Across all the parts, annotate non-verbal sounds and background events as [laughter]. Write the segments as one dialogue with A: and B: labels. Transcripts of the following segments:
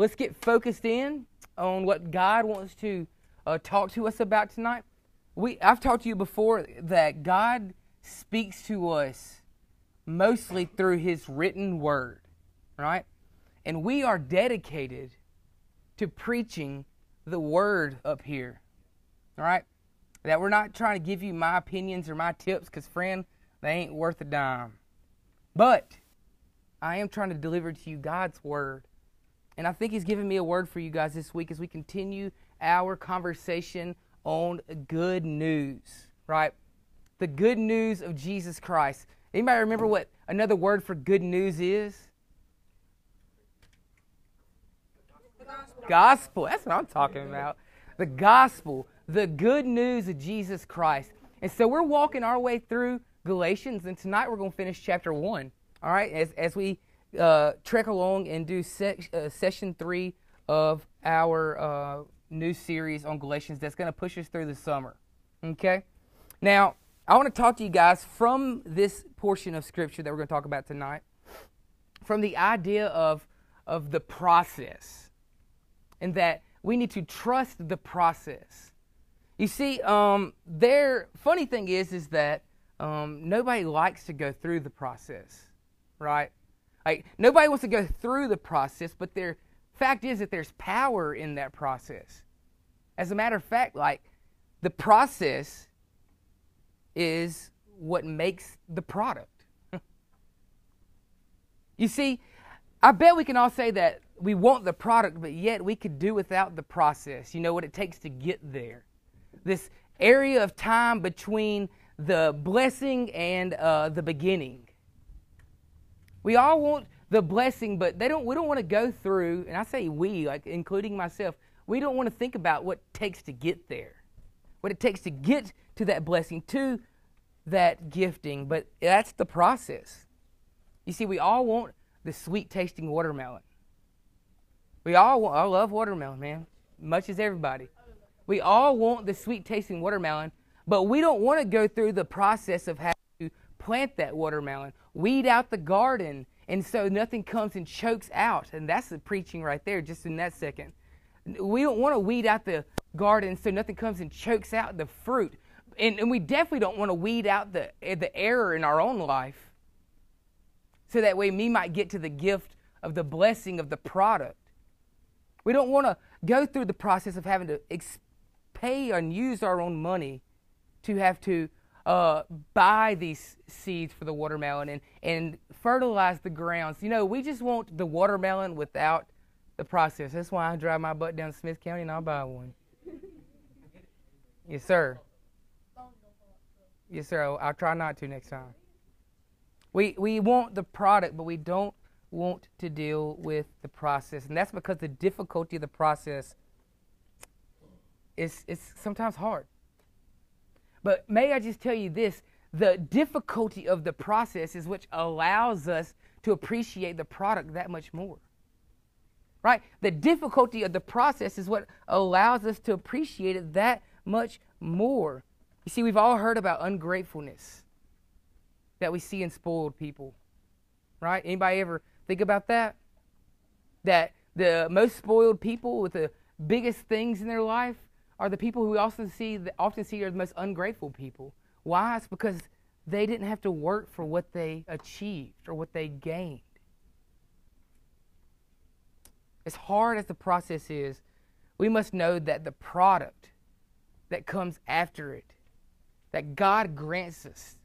A: let's get focused in on what God wants to uh, talk to us about tonight. We, I've talked to you before that God speaks to us mostly through His written word, right? And we are dedicated to preaching the word up here, all right? That we're not trying to give you my opinions or my tips, because, friend, they ain't worth a dime. But I am trying to deliver to you God's word. And I think He's given me a word for you guys this week as we continue our conversation on good news, right? The good news of Jesus Christ. Anybody remember what another word for good news is? Gospel. gospel. That's what I'm talking about. The gospel, the good news of Jesus Christ. And so we're walking our way through Galatians, and tonight we're going to finish chapter 1. All right, as, as we uh, trek along and do se- uh, session three of our uh, new series on Galatians that's going to push us through the summer. Okay? Now, I want to talk to you guys from this portion of Scripture that we're going to talk about tonight, from the idea of, of the process, and that we need to trust the process. You see, um, their funny thing is, is that um, nobody likes to go through the process, right? Like nobody wants to go through the process, but the fact is that there's power in that process. As a matter of fact, like the process is what makes the product. [laughs] you see, I bet we can all say that we want the product, but yet we could do without the process. You know what it takes to get there. This area of time between the blessing and uh, the beginning. We all want the blessing, but they don't. We don't want to go through, and I say we, like including myself. We don't want to think about what it takes to get there, what it takes to get to that blessing, to that gifting. But that's the process. You see, we all want the sweet tasting watermelon. We all want. I love watermelon, man, much as everybody. We all want the sweet tasting watermelon, but we don't want to go through the process of having to plant that watermelon weed out the garden, and so nothing comes and chokes out. And that's the preaching right there, just in that second. We don't want to weed out the garden so nothing comes and chokes out the fruit. And, and we definitely don't want to weed out the, eh, the error in our own life so that way we might get to the gift of the blessing of the product. We don't want to go through the process of having to pay and use our own money to have to uh, buy these seeds for the watermelon and, and fertilize the grounds. You know, we just want the watermelon without the process. That's why I drive my butt down to Smith County and I'll buy one. yes, sir. Yes, sir. I'll, I'll try not to next time. We, we want the product, but we don't want to deal with the process. And that's because the difficulty of the process is, is sometimes hard. But may I just tell you this the difficulty of the process is which allows us to appreciate the product that much more. Right? The difficulty of the process is what allows us to appreciate it that much more. You see, we've all heard about ungratefulness that we see in spoiled people. Right? Anybody ever think about that? That the most spoiled people with the biggest things in their life are the people who we also see often see are the most ungrateful people. Why? It's because they didn't have to work for what they achieved or what they gained. As hard as the process is, we must know that the product that comes after it, that God grants us,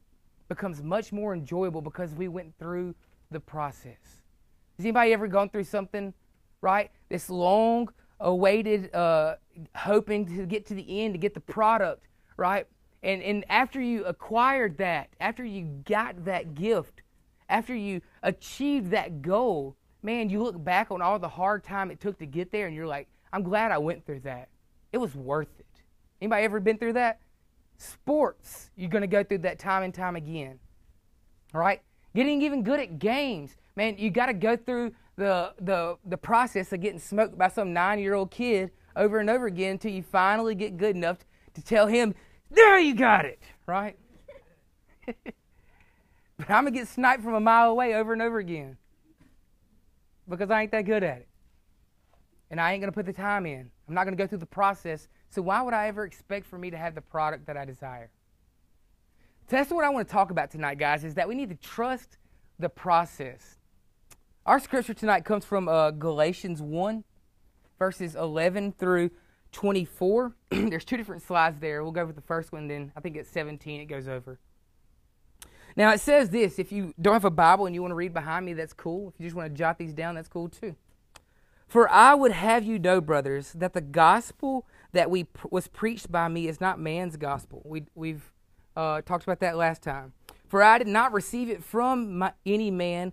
A: becomes much more enjoyable because we went through the process. Has anybody ever gone through something, right? This long awaited, uh, hoping to get to the end to get the product, right? And, and after you acquired that, after you got that gift, after you achieved that goal, man, you look back on all the hard time it took to get there and you're like, I'm glad I went through that. It was worth it. Anybody ever been through that? Sports, you're going to go through that time and time again. All right? Getting even good at games. Man, you got to go through the, the, the process of getting smoked by some nine year old kid over and over again until you finally get good enough to tell him, there you got it, right? [laughs] but I'm going to get sniped from a mile away over and over again because I ain't that good at it. and I ain't going to put the time in. I'm not going to go through the process. So why would I ever expect for me to have the product that I desire? So that's what I want to talk about tonight, guys, is that we need to trust the process. Our scripture tonight comes from uh, Galatians 1, verses 11 through 24. [clears throat] There's two different slides there. We'll go over the first one, then I think at 17 it goes over. Now it says this if you don't have a Bible and you want to read behind me, that's cool. If you just want to jot these down, that's cool too. For I would have you know, brothers, that the gospel that we was preached by me is not man's gospel. We, we've uh, talked about that last time. For I did not receive it from my, any man,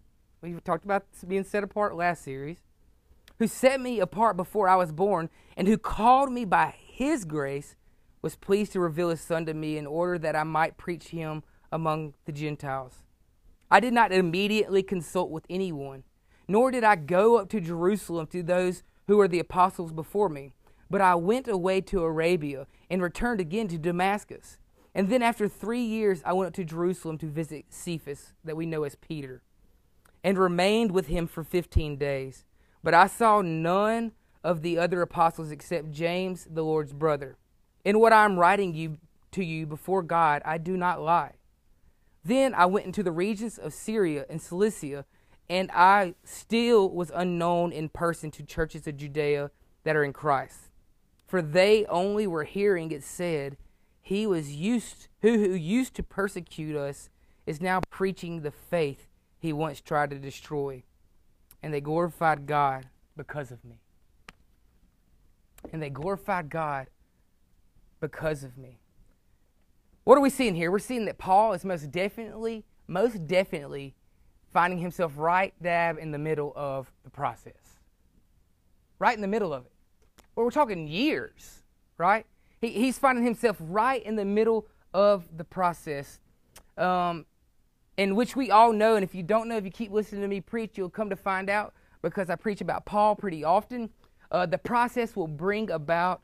A: we talked about being set apart last series, who set me apart before I was born, and who called me by his grace, was pleased to reveal his son to me in order that I might preach him among the Gentiles. I did not immediately consult with anyone, nor did I go up to Jerusalem to those who were the apostles before me. But I went away to Arabia and returned again to Damascus. And then after three years, I went up to Jerusalem to visit Cephas, that we know as Peter, and remained with him for 15 days. But I saw none of the other apostles except James, the Lord's brother. In what I am writing you to you before God, I do not lie. Then I went into the regions of Syria and Cilicia and I still was unknown in person to churches of Judea that are in Christ. For they only were hearing it said, He was used who, who used to persecute us is now preaching the faith he once tried to destroy. And they glorified God because of me. And they glorified God because of me. What are we seeing here? We're seeing that Paul is most definitely, most definitely finding himself right dab in the middle of the process. Right in the middle of it. Well, we're talking years, right? He, he's finding himself right in the middle of the process, um, in which we all know, and if you don't know, if you keep listening to me preach, you'll come to find out because I preach about Paul pretty often. Uh, the process will bring about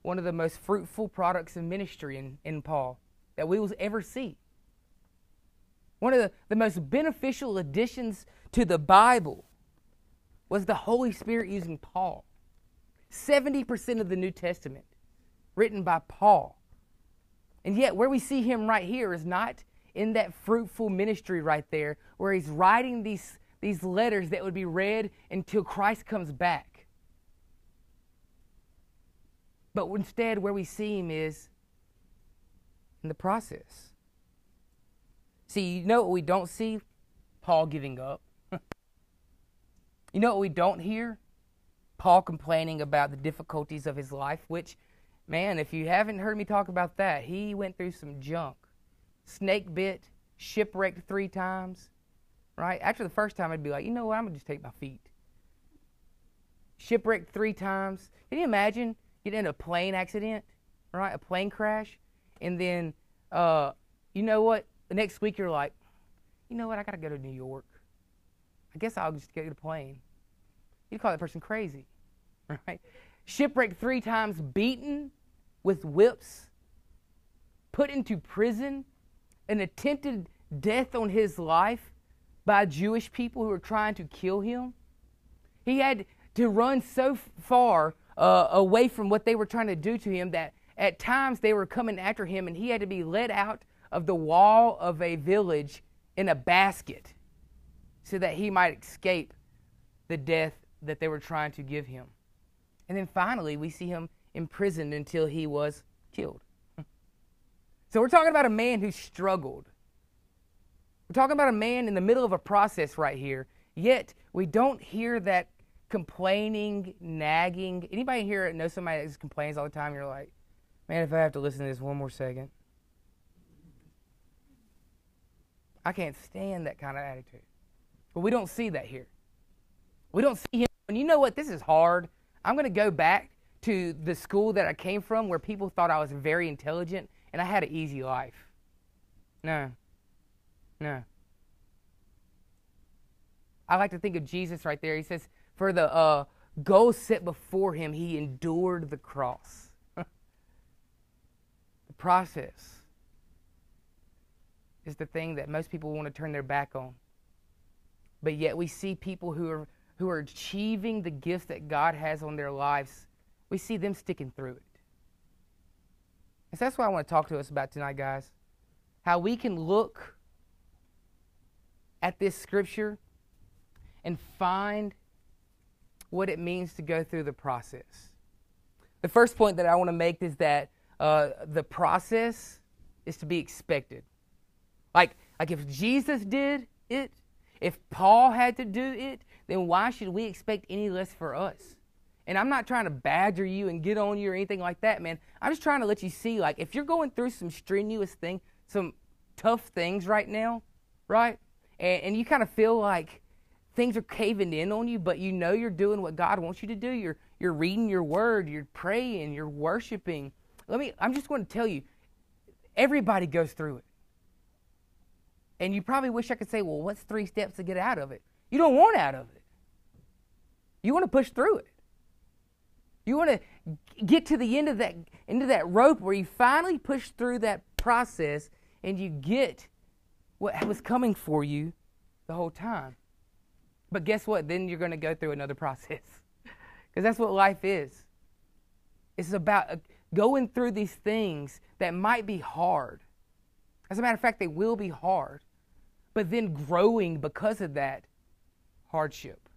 A: one of the most fruitful products of ministry in, in Paul that we will ever see. One of the, the most beneficial additions to the Bible was the Holy Spirit using Paul. 70% of the New Testament written by Paul. And yet, where we see him right here is not in that fruitful ministry right there, where he's writing these, these letters that would be read until Christ comes back. But instead, where we see him is in the process. See, you know what we don't see? Paul giving up. [laughs] you know what we don't hear? Paul complaining about the difficulties of his life, which, man, if you haven't heard me talk about that, he went through some junk. Snake bit, shipwrecked three times, right? After the first time, I'd be like, you know what? I'm going to just take my feet. Shipwrecked three times. Can you imagine getting in a plane accident, right? A plane crash, and then, uh, you know what? the next week you're like, you know what, I got to go to New York. I guess I'll just get a plane. You'd call that person crazy, [laughs] right? Shipwrecked three times, beaten with whips, put into prison, an attempted death on his life by Jewish people who were trying to kill him. He had to run so far uh, away from what they were trying to do to him that at times they were coming after him and he had to be led out of the wall of a village in a basket so that he might escape the death that they were trying to give him. And then finally, we see him imprisoned until he was killed. So we're talking about a man who struggled. We're talking about a man in the middle of a process right here. Yet we don't hear that complaining, nagging. Anybody here know somebody that just complains all the time? You're like, man, if I have to listen to this one more second. I can't stand that kind of attitude. But we don't see that here. We don't see him. And you know what? This is hard. I'm going to go back to the school that I came from where people thought I was very intelligent and I had an easy life. No. No. I like to think of Jesus right there. He says, For the uh, goal set before him, he endured the cross. [laughs] the process is the thing that most people want to turn their back on. But yet we see people who are who are achieving the gifts that God has on their lives, we see them sticking through it. And so that's what I want to talk to us about tonight, guys. How we can look at this scripture and find what it means to go through the process. The first point that I want to make is that uh, the process is to be expected. Like, like if Jesus did it, if Paul had to do it, then why should we expect any less for us? And I'm not trying to badger you and get on you or anything like that, man. I'm just trying to let you see, like, if you're going through some strenuous thing, some tough things right now, right? And, and you kind of feel like things are caving in on you, but you know you're doing what God wants you to do. You're you're reading your word, you're praying, you're worshiping. Let me I'm just going to tell you, everybody goes through it. And you probably wish I could say, well, what's three steps to get out of it? You don't want out of it. You want to push through it. You want to get to the end of that into that rope where you finally push through that process and you get what was coming for you the whole time. But guess what? Then you're going to go through another [laughs] process. Because that's what life is. It's about uh, going through these things that might be hard. As a matter of fact, they will be hard. But then growing because of that hardship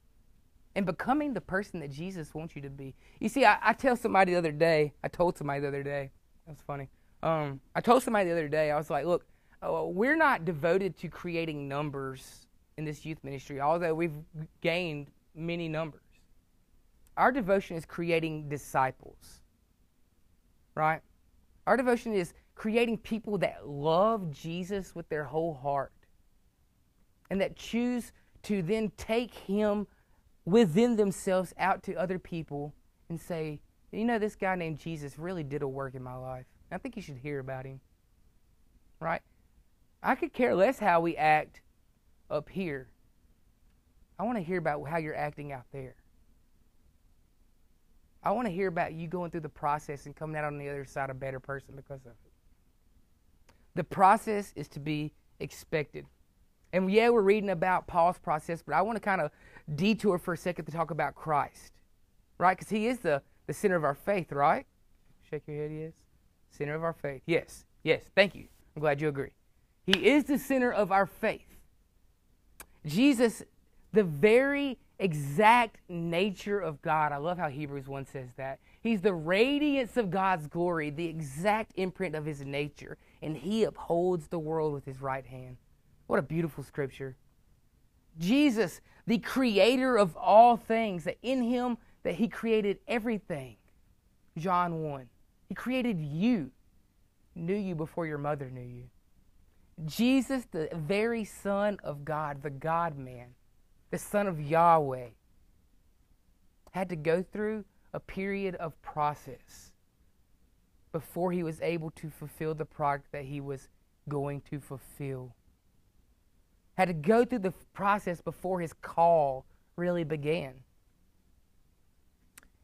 A: and becoming the person that Jesus wants you to be. You see, I, I tell somebody the other day, I told somebody the other day, that's funny. Um, I told somebody the other day, I was like, look, uh, we're not devoted to creating numbers in this youth ministry, although we've gained many numbers. Our devotion is creating disciples, right? Our devotion is creating people that love Jesus with their whole heart and that choose to then take him within themselves out to other people and say, you know, this guy named Jesus really did a work in my life. I think you should hear about him. Right? I could care less how we act up here. I want to hear about how you're acting out there. I want to hear about you going through the process and coming out on the other side a better person because of it. The process is to be expected. And yeah, we're reading about Paul's process, but I want to kind of detour for a second to talk about Christ, right? Because he is the, the center of our faith, right? Shake your head, yes. Center of our faith. Yes, yes, thank you. I'm glad you agree. He is the center of our faith. Jesus, the very exact nature of God. I love how Hebrews 1 says that. He's the radiance of God's glory, the exact imprint of his nature, and he upholds the world with his right hand. What a beautiful scripture. Jesus, the creator of all things, that in him that he created everything. John 1. He created you, knew you before your mother knew you. Jesus, the very Son of God, the God man, the Son of Yahweh, had to go through a period of process before he was able to fulfill the product that he was going to fulfill. Had to go through the process before his call really began.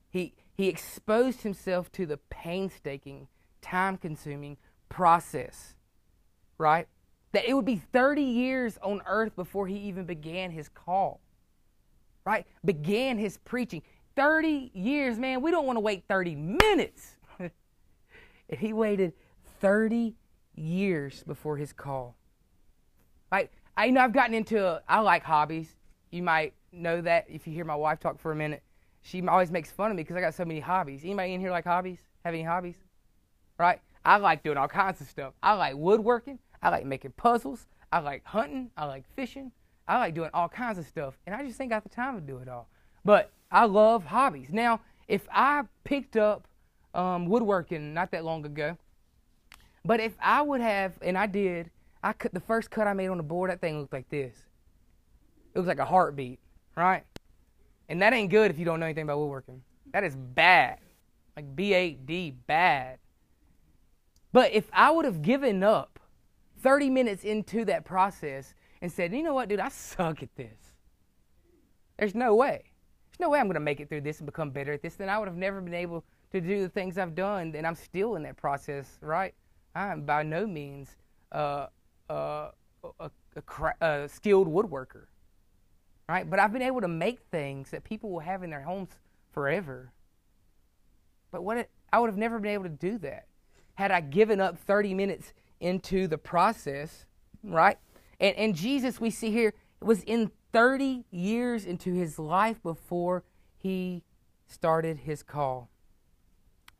A: He, he exposed himself to the painstaking, time consuming process, right? that it would be 30 years on earth before he even began his call, right? Began his preaching. 30 years, man, we don't want to wait 30 minutes. [laughs] and he waited 30 years before his call. Right? I you know I've gotten into I like hobbies. You might know that if you hear my wife talk for a minute. She always makes fun of me because I got so many hobbies. Anybody in here like hobbies? Have any hobbies? Right? I like doing all kinds of stuff. I like woodworking. I like making puzzles. I like hunting. I like fishing. I like doing all kinds of stuff. And I just ain't got the time to do it all. But I love hobbies. Now, if I picked up um, woodworking not that long ago, but if I would have, and I did, I cut the first cut I made on the board. That thing looked like this. It was like a heartbeat, right? And that ain't good if you don't know anything about woodworking. That is bad. Like B A D, bad. But if I would have given up 30 minutes into that process and said, you know what, dude, I suck at this. There's no way. There's no way I'm going to make it through this and become better at this. Then I would have never been able to do the things I've done, and I'm still in that process, right? I'm by no means uh, a, a, a skilled woodworker, right? But I've been able to make things that people will have in their homes forever. But what it, I would have never been able to do that had I given up 30 minutes into the process, right? And, and Jesus, we see here, was in 30 years into his life before he started his call.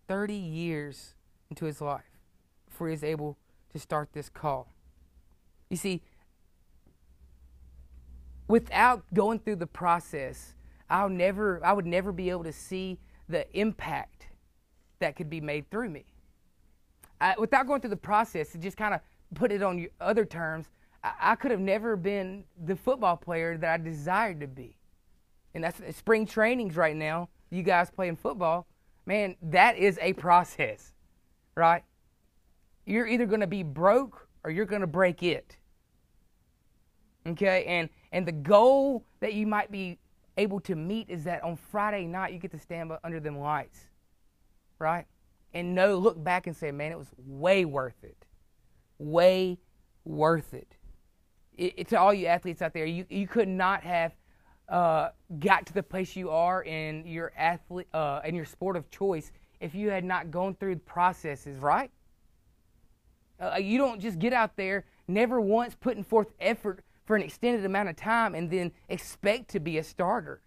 A: 30 years into his life before he was able to start this call. You see, without going through the process, I'll never, I would never be able to see the impact that could be made through me. I, without going through the process, to just kind of put it on other terms, I, I could have never been the football player that I desired to be. And that's spring trainings right now. You guys playing football, man, that is a process, right? You're either going to be broke or you're going to break it. Okay, and and the goal that you might be able to meet is that on Friday night you get to stand under them lights, right? And no look back and say, man, it was way worth it, way worth it. it, it to all you athletes out there, you you could not have uh, got to the place you are in your athlete uh, in your sport of choice if you had not gone through the processes, right? Uh, you don't just get out there, never once putting forth effort for an extended amount of time and then expect to be a starter.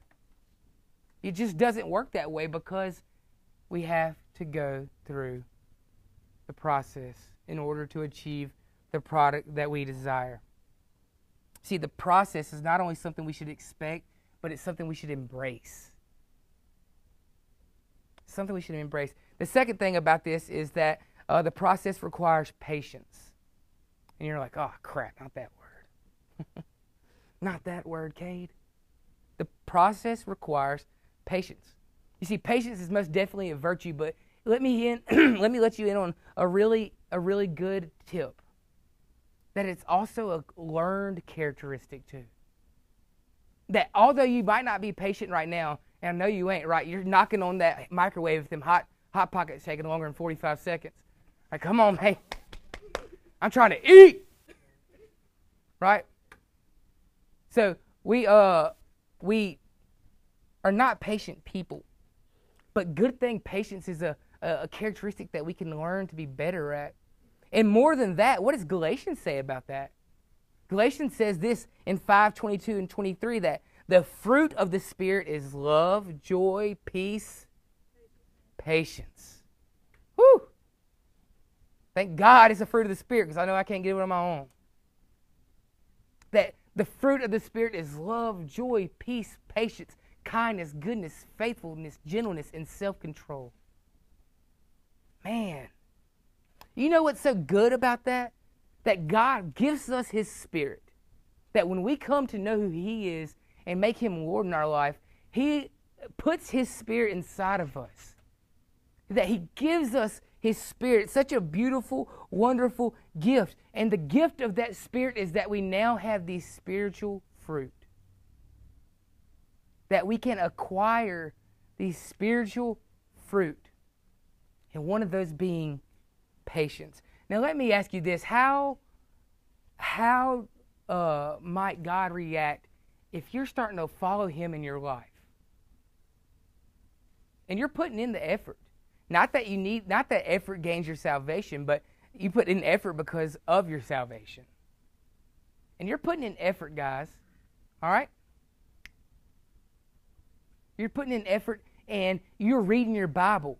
A: It just doesn't work that way because we have to go through the process in order to achieve the product that we desire. See, the process is not only something we should expect, but it's something we should embrace. Something we should embrace. The second thing about this is that uh, the process requires patience. And you're like, oh, crap, not that word. [laughs] not that word, Cade. The process requires patience. You see, patience is most definitely a virtue, but let me in, [clears throat] let me let you in on a really a really good tip. That it's also a learned characteristic too. That although you might not be patient right now, and I know you ain't, right? You're knocking on that microwave with them hot hot pockets taking longer than 45 seconds. Like, come on, hey. I'm trying to eat. Right? So we uh we are not patient people. But good thing patience is a, a, characteristic that we can learn to be better at. And more than that, what does Galatians say about that? Galatians says this in 5 22 and 23 that the fruit of the Spirit is love, joy, peace, patience. Thank God it's a fruit of the Spirit because I know I can't get it on my own. That the fruit of the Spirit is love, joy, peace, patience, kindness, goodness, faithfulness, gentleness, and self control. Man, you know what's so good about that? That God gives us His Spirit. That when we come to know who He is and make Him Lord in our life, He puts His Spirit inside of us. That He gives us His Spirit, such a beautiful, wonderful gift. And the gift of that Spirit is that we now have these spiritual fruit that we can acquire these spiritual fruit. And one of those being patience. Now, let me ask you this how, how uh, might God react if you're starting to follow Him in your life? And you're putting in the effort. Not that you need, not that effort gains your salvation, but you put in effort because of your salvation. And you're putting in effort, guys. All right? You're putting in effort and you're reading your Bible.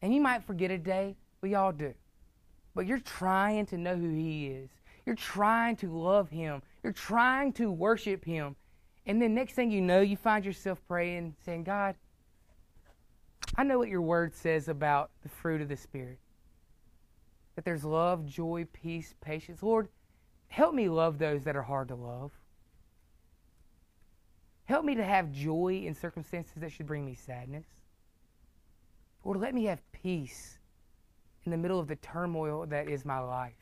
A: And you might forget a day. We all do. But you're trying to know who He is. You're trying to love Him. You're trying to worship Him. And then next thing you know, you find yourself praying, saying, God, I know what your word says about the fruit of the Spirit. That there's love, joy, peace, patience. Lord, help me love those that are hard to love. Help me to have joy in circumstances that should bring me sadness. Lord, let me have peace in the middle of the turmoil that is my life.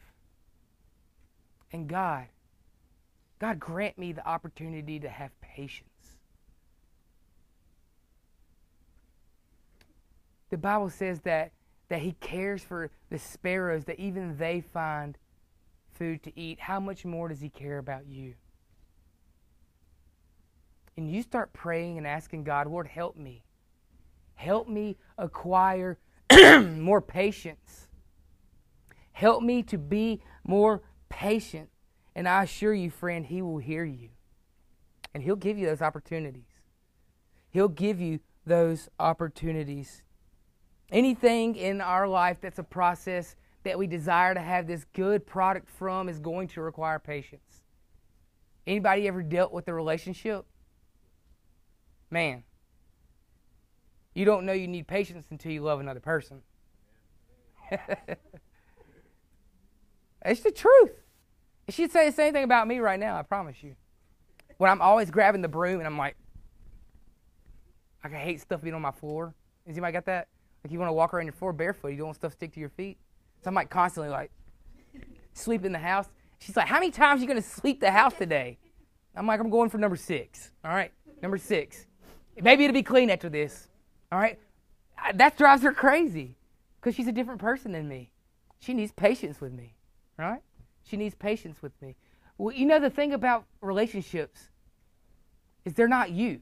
A: And God, God, grant me the opportunity to have patience. The Bible says that, that He cares for the sparrows, that even they find food to eat. How much more does He care about you? And you start praying and asking God, Lord, help me. Help me acquire [clears throat] more patience. Help me to be more patient. And I assure you, friend, He will hear you. And He'll give you those opportunities. He'll give you those opportunities. Anything in our life that's a process that we desire to have this good product from is going to require patience. Anybody ever dealt with a relationship? Man, you don't know you need patience until you love another person. [laughs] it's the truth. She'd say the same thing about me right now, I promise you. When I'm always grabbing the broom and I'm like, I hate stuff being on my floor. Has anybody got that? Like you want to walk around your floor barefoot, you don't want stuff to stick to your feet. So I'm like constantly like sleep in the house. She's like, How many times are you gonna sweep the house today? I'm like, I'm going for number six. All right, number six. Maybe it'll be clean after this. All right, that drives her crazy because she's a different person than me. She needs patience with me, right? She needs patience with me. Well, you know the thing about relationships is they're not you.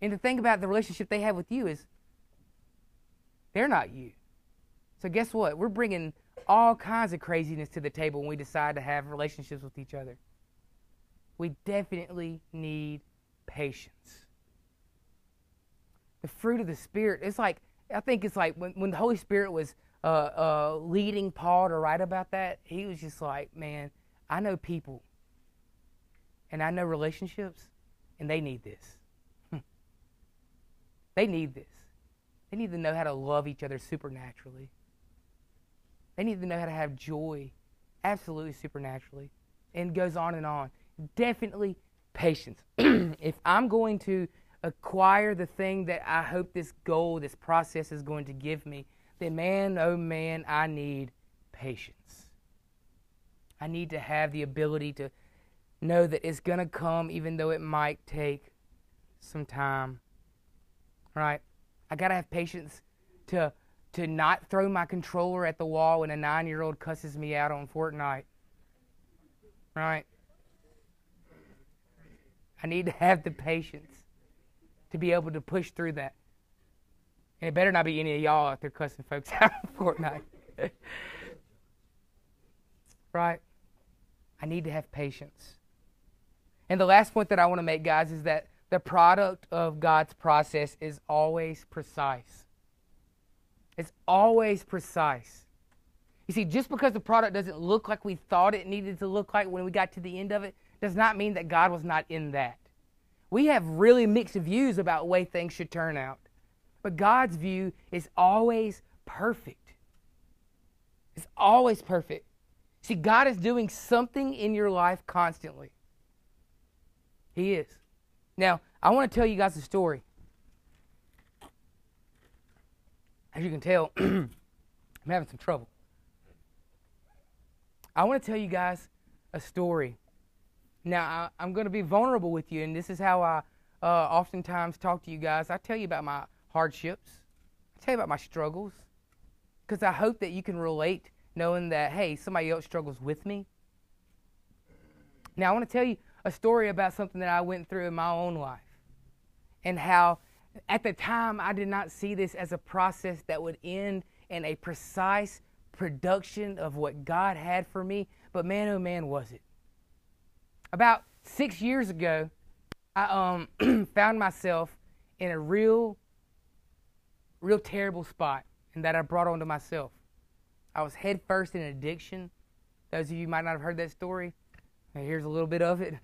A: And the thing about the relationship they have with you is they're not you. So guess what? We're bringing all kinds of craziness to the table when we decide to have relationships with each other. We definitely need patience. The fruit of the Spirit, it's like, I think it's like when, when the Holy Spirit was uh, uh, leading Paul to write about that, he was just like, man, I know people and I know relationships, and they need this. [laughs] they need this. They need to know how to love each other supernaturally. They need to know how to have joy absolutely supernaturally. And goes on and on. Definitely patience. [clears throat] if I'm going to acquire the thing that I hope this goal, this process is going to give me, then man, oh man, I need patience. I need to have the ability to know that it's going to come even though it might take some time. Right? I got to have patience to to not throw my controller at the wall when a 9-year-old cusses me out on Fortnite. Right? I need to have the patience to be able to push through that. And it better not be any of y'all out there cussing folks [laughs] out on Fortnite. right? I need to have patience. And the last point that I want to make, guys, is that the product of God's process is always precise. It's always precise. You see, just because the product doesn't look like we thought it needed to look like when we got to the end of it, does not mean that God was not in that. We have really mixed views about the way things should turn out. But God's view is always perfect. It's always perfect. See, God is doing something in your life constantly. He is. Now, I want to tell you guys a story. As you can tell, [clears throat] I'm having some trouble. I want to tell you guys a story. Now, I, am going to be vulnerable with you, and this is how I uh, oftentimes talk to you guys. I tell you about my hardships, I tell you about my struggles, because I hope that you can relate knowing that, hey, somebody else struggles with me. Now, I want to tell you a story about something that I went through in my own life and how at the time I did not see this as a process that would end in a precise production of what God had for me, but man, oh man, was it. About six years ago, I um, [clears throat] found myself in a real, real terrible spot, and that I brought onto myself. I was head first in addiction. Those of you might not have heard that story. Here's a little bit of it.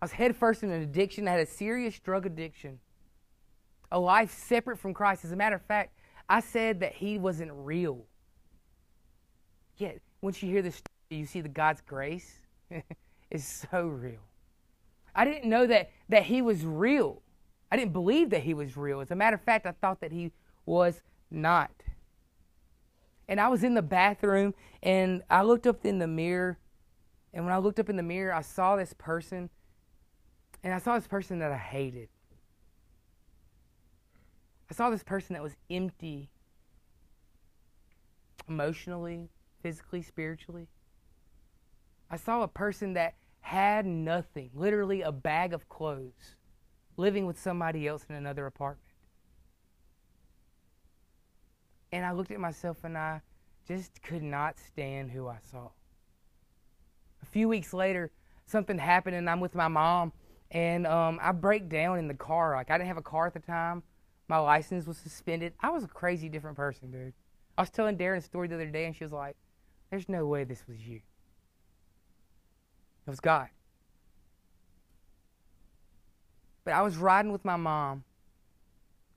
A: I was head first in an addiction. I had a serious drug addiction, a life separate from Christ. As a matter of fact, I said that He wasn't real. Yet, once you hear this, story, you see the God's grace [laughs] is so real. I didn't know that that He was real. I didn't believe that He was real. As a matter of fact, I thought that He was not. And I was in the bathroom and I looked up in the mirror. And when I looked up in the mirror, I saw this person. And I saw this person that I hated. I saw this person that was empty emotionally, physically, spiritually. I saw a person that had nothing, literally a bag of clothes, living with somebody else in another apartment. And I looked at myself and I just could not stand who I saw. A few weeks later, something happened and I'm with my mom and um, I break down in the car. Like I didn't have a car at the time. My license was suspended. I was a crazy different person, dude. I was telling Darren a story the other day and she was like, There's no way this was you. It was God. But I was riding with my mom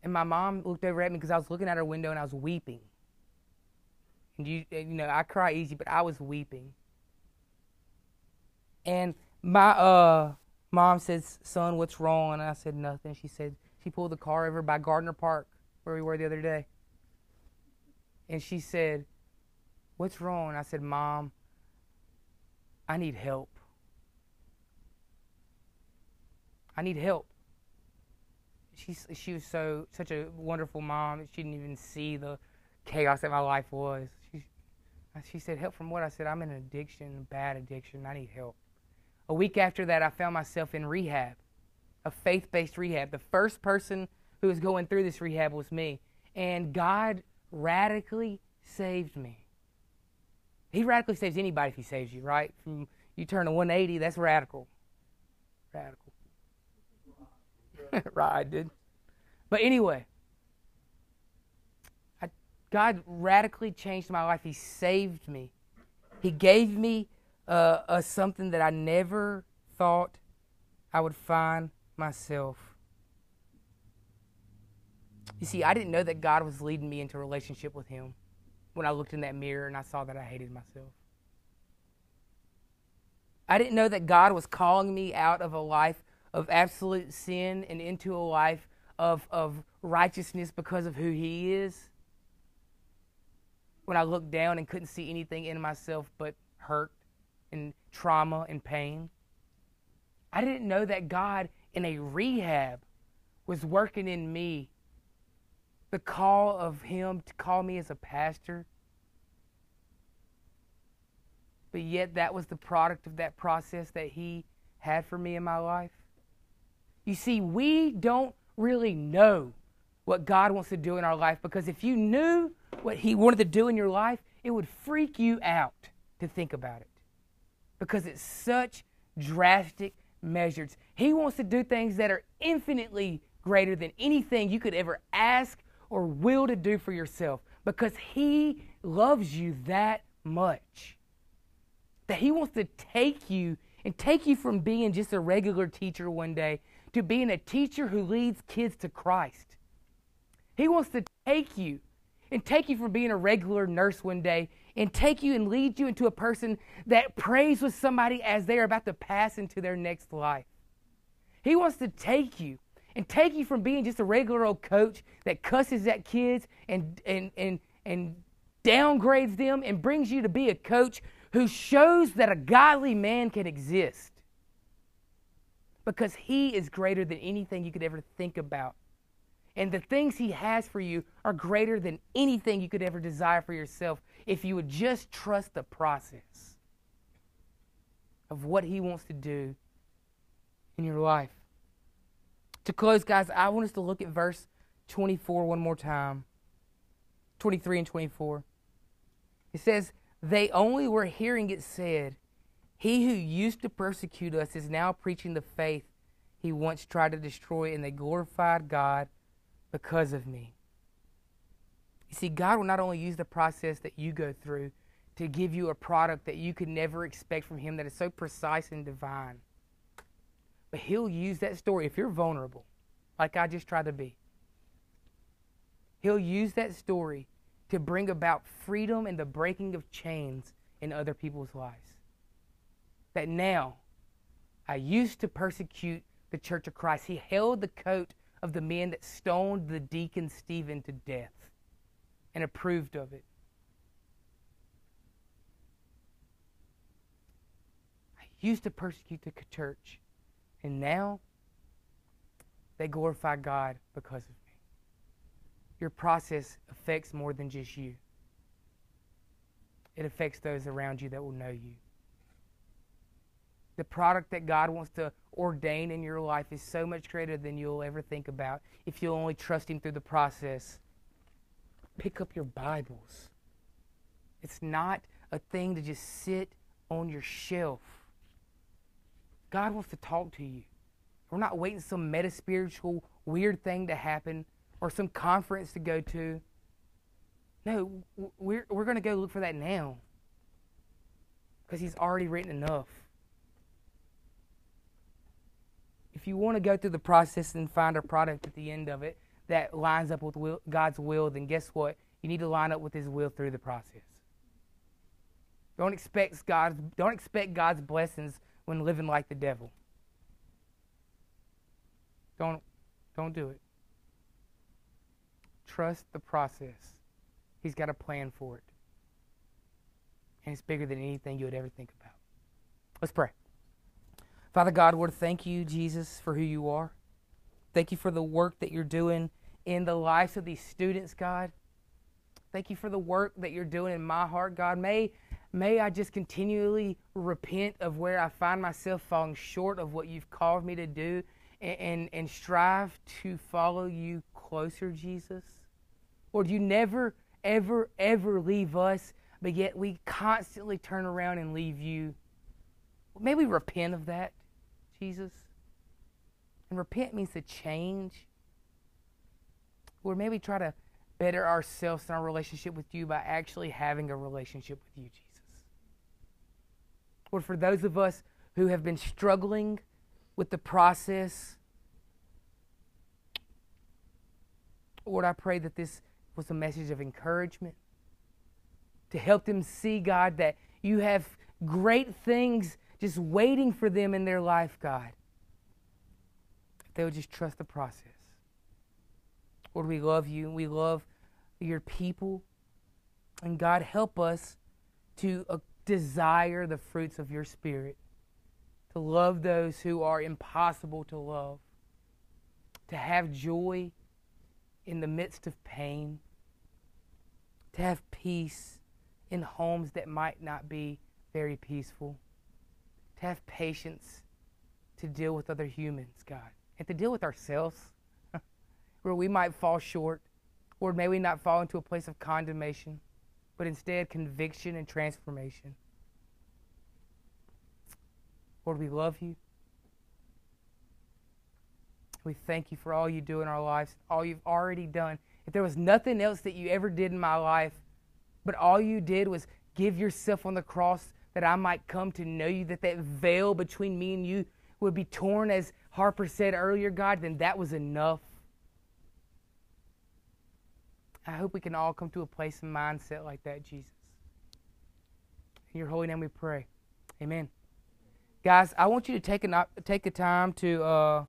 A: and my mom looked over at me because I was looking at her window and I was weeping. And you, you know, I cry easy, but I was weeping. And my uh, mom says, "Son, what's wrong?" And I said, "Nothing." She said she pulled the car over by Gardner Park where we were the other day. And she said, "What's wrong?" And I said, "Mom, I need help. I need help." she she was so such a wonderful mom. She didn't even see the chaos that my life was. She she said, "Help from what?" I said, "I'm in an addiction, bad addiction. I need help." A week after that, I found myself in rehab, a faith-based rehab. The first person who was going through this rehab was me, and God radically saved me. He radically saves anybody if He saves you, right? From you turn a 180, that's radical. Radical. [laughs] right, dude. But anyway, I, God radically changed my life. He saved me. He gave me uh, a something that I never thought I would find myself. You see, I didn't know that God was leading me into a relationship with Him when I looked in that mirror and I saw that I hated myself. I didn't know that God was calling me out of a life of absolute sin and into a life of, of righteousness because of who He is. When I looked down and couldn't see anything in myself but hurt and trauma and pain. I didn't know that God in a rehab was working in me the call of Him to call me as a pastor. But yet, that was the product of that process that He had for me in my life. You see, we don't really know what God wants to do in our life because if you knew what He wanted to do in your life, it would freak you out to think about it because it's such drastic measures. He wants to do things that are infinitely greater than anything you could ever ask or will to do for yourself because He loves you that much. That He wants to take you and take you from being just a regular teacher one day to being a teacher who leads kids to Christ. He wants to take you and take you from being a regular nurse one day and take you and lead you into a person that prays with somebody as they are about to pass into their next life. He wants to take you and take you from being just a regular old coach that cusses at kids and and and and downgrades them and brings you to be a coach who shows that a godly man can exist because He is greater than anything you could ever think about. And the things He has for you are greater than anything you could ever desire for yourself if you would just trust the process of what He wants to do in your life. To close, guys, I want us to look at verse 24 one more time 23 and 24. It says, They only were hearing it said, he who used to persecute us is now preaching the faith he once tried to destroy, and they glorified God because of me. You see, God will not only use the process that you go through to give you a product that you could never expect from Him that is so precise and divine, but He'll use that story if you're vulnerable, like I just tried to be. He'll use that story to bring about freedom and the breaking of chains in other people's lives that now I used to persecute the church of Christ. He held the coat of the men that stoned the deacon Stephen to death. and approved of it. I used to persecute the church, and now they glorify God because of me. Your process affects more than just you, it affects those around you that will know you. The product that God wants to ordain in your life is so much greater than you'll ever think about if you'll only trust Him through the process. Pick up your Bibles. It's not a thing to just sit on your shelf. God wants to talk to you. We're not waiting some meta spiritual weird thing to happen or some conference to go to. No, we're, we're going to go look for that now because He's already written enough. If you want to go through the process and find a product at the end of it that lines up with will, God's will, then guess what? You need to line up with His will through the process. Don't expect God's, don't expect God's blessings when living like the devil. Don't, don't do it. Trust the process. He's got a plan for it. And it's bigger than anything you would ever think about. Let's pray. Father God, Lord, thank you, Jesus, for who you are. Thank you for the work that you're doing in the lives of these students, God. Thank you for the work that you're doing in my heart, God. May, may I just continually repent of where I find myself falling short of what you've called me to do and, and, and strive to follow you closer, Jesus. Lord, you never, ever, ever leave us, but yet we constantly turn around and leave you. May we repent of that. Jesus. And repent means to change. Or maybe try to better ourselves in our relationship with you by actually having a relationship with you, Jesus. Or for those of us who have been struggling with the process, Lord, I pray that this was a message of encouragement to help them see, God, that you have great things just waiting for them in their life, God. If they would just trust the process. Lord, we love you. We love your people. And God, help us to uh, desire the fruits of your Spirit, to love those who are impossible to love, to have joy in the midst of pain, to have peace in homes that might not be very peaceful to have patience to deal with other humans, God, and to deal with ourselves [laughs] where we might fall short, or may we not fall into a place of condemnation, but instead conviction and transformation. Lord, we love you. We thank you for all you do in our lives, all you've already done. If there was nothing else that you ever did in my life, but all you did was give yourself on the cross that I might come to know you, that that veil between me and you would be torn, as Harper said earlier, God, then that was enough. I hope we can all come to a place and mindset like that, Jesus. In your holy name we pray. Amen. Guys, I want you to take a, take a time to. Uh